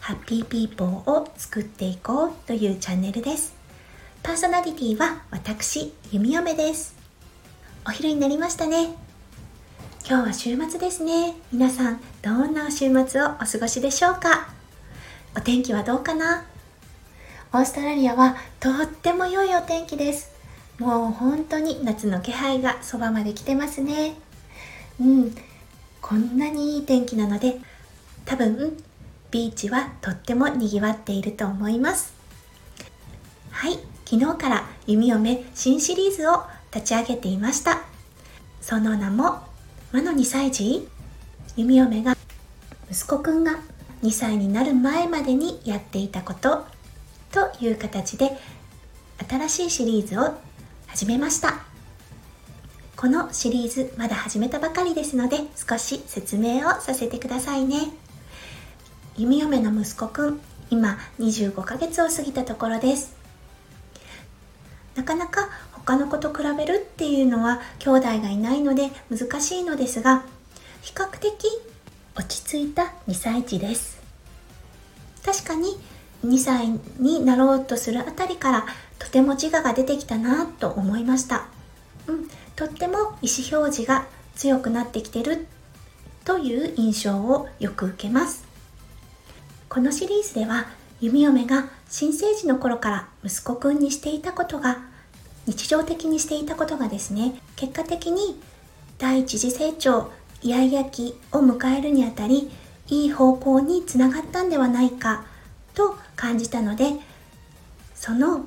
ハッピーピーポーを作っていこうというチャンネルです。パーソナリティは私弓嫁です。お昼になりましたね。今日は週末ですね。皆さんどんな週末をお過ごしでしょうか？お天気はどうかな？オーストラリアはとっても良いお天気です。もう本当に夏の気配がそばまで来てますね。うん。こんなにいい天気なので多分ビーチはとっても賑わっていると思います。はい昨日から弓嫁新シリーズを立ち上げていました。その名も魔の2歳児弓嫁が息子くんが2歳になる前までにやっていたこと。という形で新しいシリーズを始めました。このシリーズまだ始めたばかりですので少し説明をさせてくださいね。弓嫁の息子くん。今25ヶ月を過ぎたところです。なかなか他の子と比べるっていうのは兄弟がいないので難しいのですが比較的落ち着いた2歳児です。確かに2歳になろうとするあたりからとても自我が出てきたなと思いました。うんとっても意思表示が強くなってきてるという印象をよく受けます。このシリーズでは弓嫁が新生児の頃から息子くんにしていたことが日常的にしていたことがですね結果的に第一次成長イヤイヤ期を迎えるにあたりいい方向につながったんではないかと感じたのでその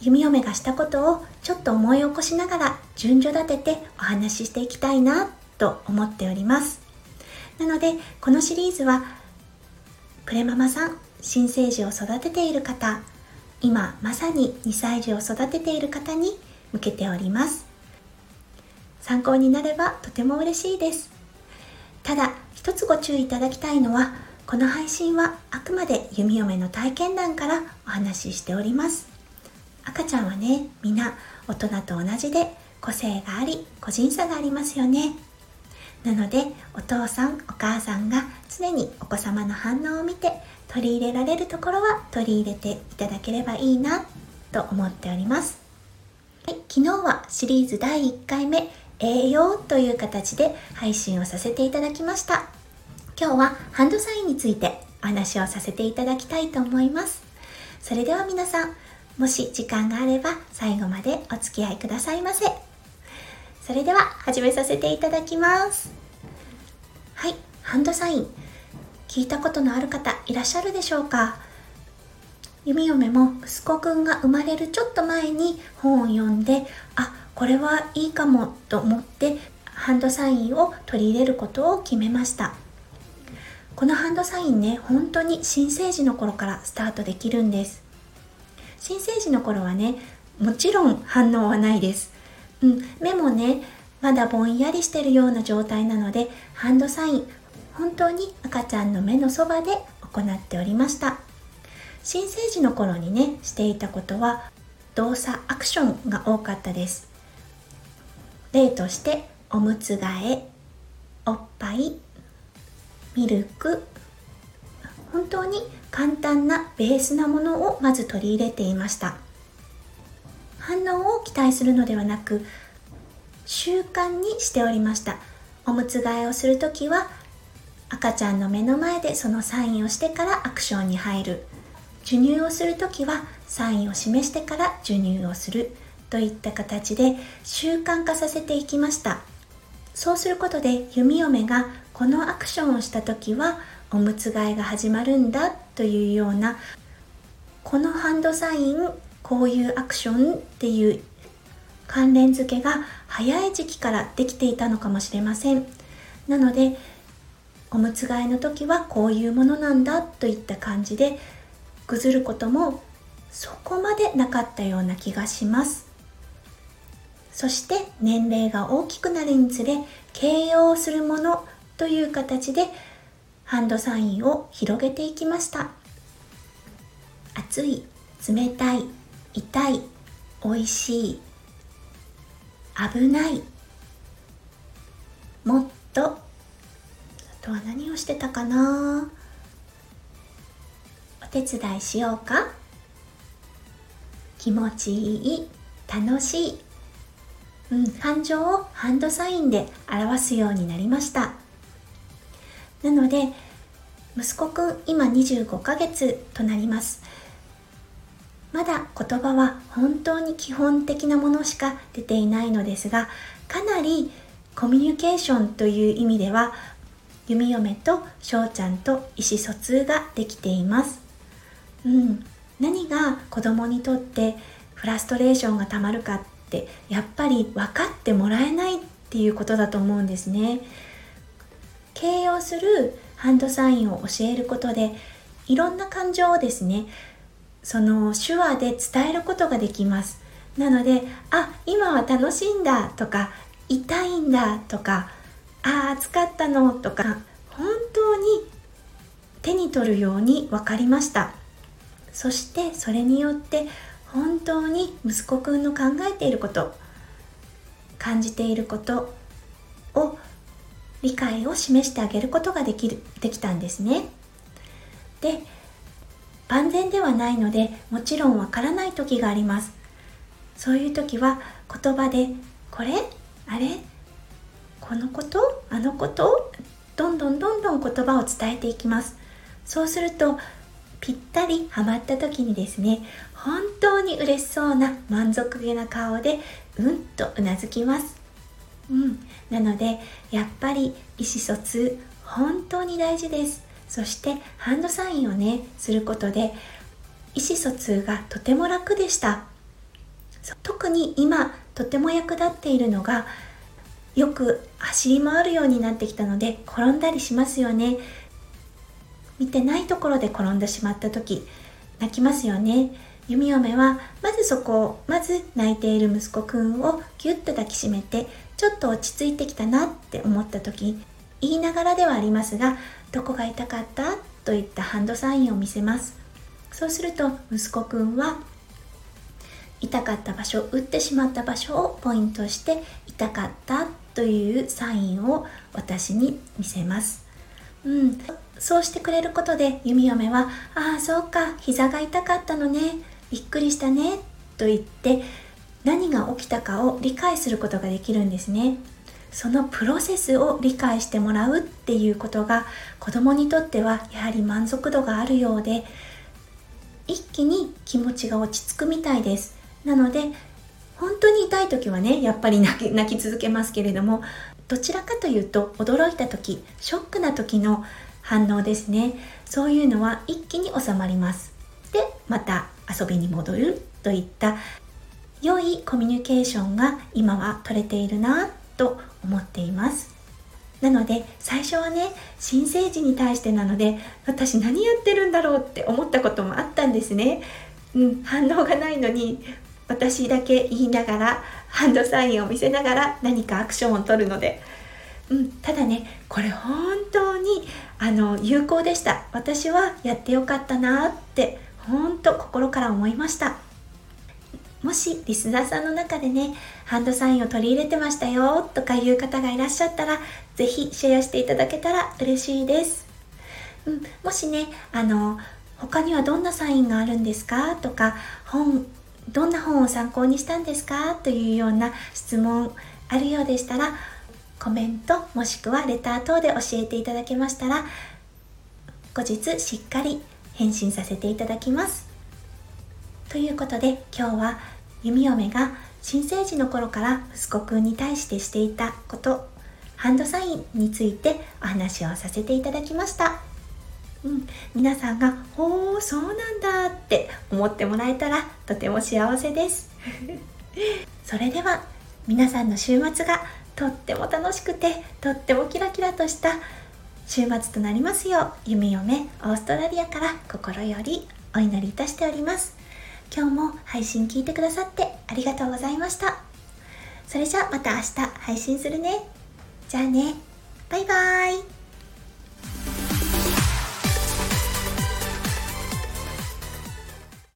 弓嫁がしたことをちょっと思い起こしながら順序立ててお話ししていきたいなと思っております。なのでこのシリーズはプレママさん新生児を育てている方今まさに2歳児を育てている方に向けております。参考になればとても嬉しいです。ただ一つご注意いただきたいのはこの配信はあくまで弓嫁の体験談からお話ししております。赤ちゃんはね皆大人と同じで個性があり個人差がありますよね。なのでお父さんお母さんが常にお子様の反応を見て取り入れられるところは取り入れていただければいいなと思っております、はい、昨日はシリーズ第1回目栄養という形で配信をさせていただきました。今日はハンドサインについてお話をさせていただきたいと思います。それでは皆さんもし時間があれば最後までお付き合いくださいませ。それでは始めさせていただきます。はい、ハンドサイン。聞いたことのある方いらっしゃるでしょうか？弓嫁も息子くんが生まれるちょっと前に本を読んで、あ、これはいいかもと思ってハンドサインを取り入れることを決めました。このハンドサインね、本当に新生児の頃からスタートできるんです。新生児の頃はねもちろん反応はないです、うん、目もねまだぼんやりしてるような状態なのでハンドサイン本当に赤ちゃんの目のそばで行っておりました。新生児の頃にねしていたことは動作アクションが多かったです。例としておむつ替えおっぱいミルク本当に簡単なベースなものをまず取り入れていました。反応を期待するのではなく習慣にしておりました。おむつ替えをする時は赤ちゃんの目の前でそのサインをしてからアクションに入る。授乳をする時はサインを示してから授乳をする。といった形で習慣化させていきました。そうすることで弓嫁がこのアクションをした時はおむつ替えが始まるんだというようなこのハンドサインこういうアクションっていう関連付けが早い時期からできていたのかもしれません。なのでおむつ替えの時はこういうものなんだといった感じでぐずることもそこまでなかったような気がします。そして年齢が大きくなるにつれ形容するものという形でハンドサインを広げていきました。熱い冷たい痛い美味しい危ない。もっと。あとは何をしてたかな。お手伝いしようか。気持ちいい。楽しい、うん、感情をハンドサインで表すようになりました。なので息子くん今25ヶ月となります。まだ言葉は本当に基本的なものしか出ていないのですがかなりコミュニケーションという意味では弓嫁と翔ちゃんと意思疎通ができています、うん、何が子供にとってフラストレーションがたまるかってやっぱり分かってもらえないっていうことだと思うんですね。形容するハンドサインを教えることでいろんな感情をですねその手話で伝えることができます。なのであ今は楽しいんだとか痛いんだとかあ暑かったのとか本当に手に取るように分かりました。そしてそれによって本当に息子くんの考えていること感じていることを理解を示してあげることができるできたんですね。万全ではないのでもちろんわからない時があります。そういう時は言葉でこれ？あれ？このこと？あのこと？どんどんどんどん言葉を伝えていきます。そうするとぴったりハマった時にですね本当に嬉しそうな満足げな顔でうんとうなずきます。うん。なのでやっぱり意思疎通本当に大事です。そしてハンドサインをねすることで意思疎通がとても楽でした。特に今とても役立っているのがよく走り回るようになってきたので転んだりしますよね。見てないところで転んでしまった時泣きますよね。弓嫁はまずそこをまず泣いている息子くんをぎゅっと抱きしめてちょっと落ち着いてきたなって思った時言いながらではありますがどこが痛かった？といったハンドサインを見せます。そうすると息子くんは痛かった場所打ってしまった場所をポイントして痛かった？というサインを私に見せます、うん、そうしてくれることで弓嫁は「ああそうか膝が痛かったのね。びっくりしたね」と言って何が起きたかを理解することができるんですね。そのプロセスを理解してもらうっていうことが子供にとってはやはり満足度があるようで一気に気持ちが落ち着くみたいです。なので本当に痛い時はねやっぱり泣き泣き続けますけれどもどちらかというと驚いた時ショックな時の反応ですね。そういうのは一気に収まります。でまた遊びに戻るといった良いコミュニケーションが今は取れているなと思っています。なので最初はね新生児に対してなので私何やってるんだろうって思ったこともあったんですね、うん、反応がないのに私だけ言いながらハンドサインを見せながら何かアクションを取るので、うん、ただねこれ本当にあの有効でした。私はやってよかったなって本当心から思いました。もしリスナーさんの中でねハンドサインを取り入れてましたよとかいう方がいらっしゃったら是非シェアしていただけたら嬉しいです、うん、もしねあの他にはどんなサインがあるんですか？とか本どんな本を参考にしたんですか？というような質問あるようでしたらコメントもしくはレター等で教えていただけましたら後日しっかり返信させていただきます。ということで今日は弓嫁が新生児の頃から息子くんに対してしていたことハンドサインについてお話をさせていただきました。うん、皆さんが「おおそうなんだ」って思ってもらえたらとても幸せです。それでは皆さんの週末がとっても楽しくてとってもキラキラとした週末となりますよう弓嫁オーストラリアから心よりお祈りいたしております。今日も配信聞いてくださってありがとうございました。それじゃあまた明日配信するね。じゃあね。バイバーイ。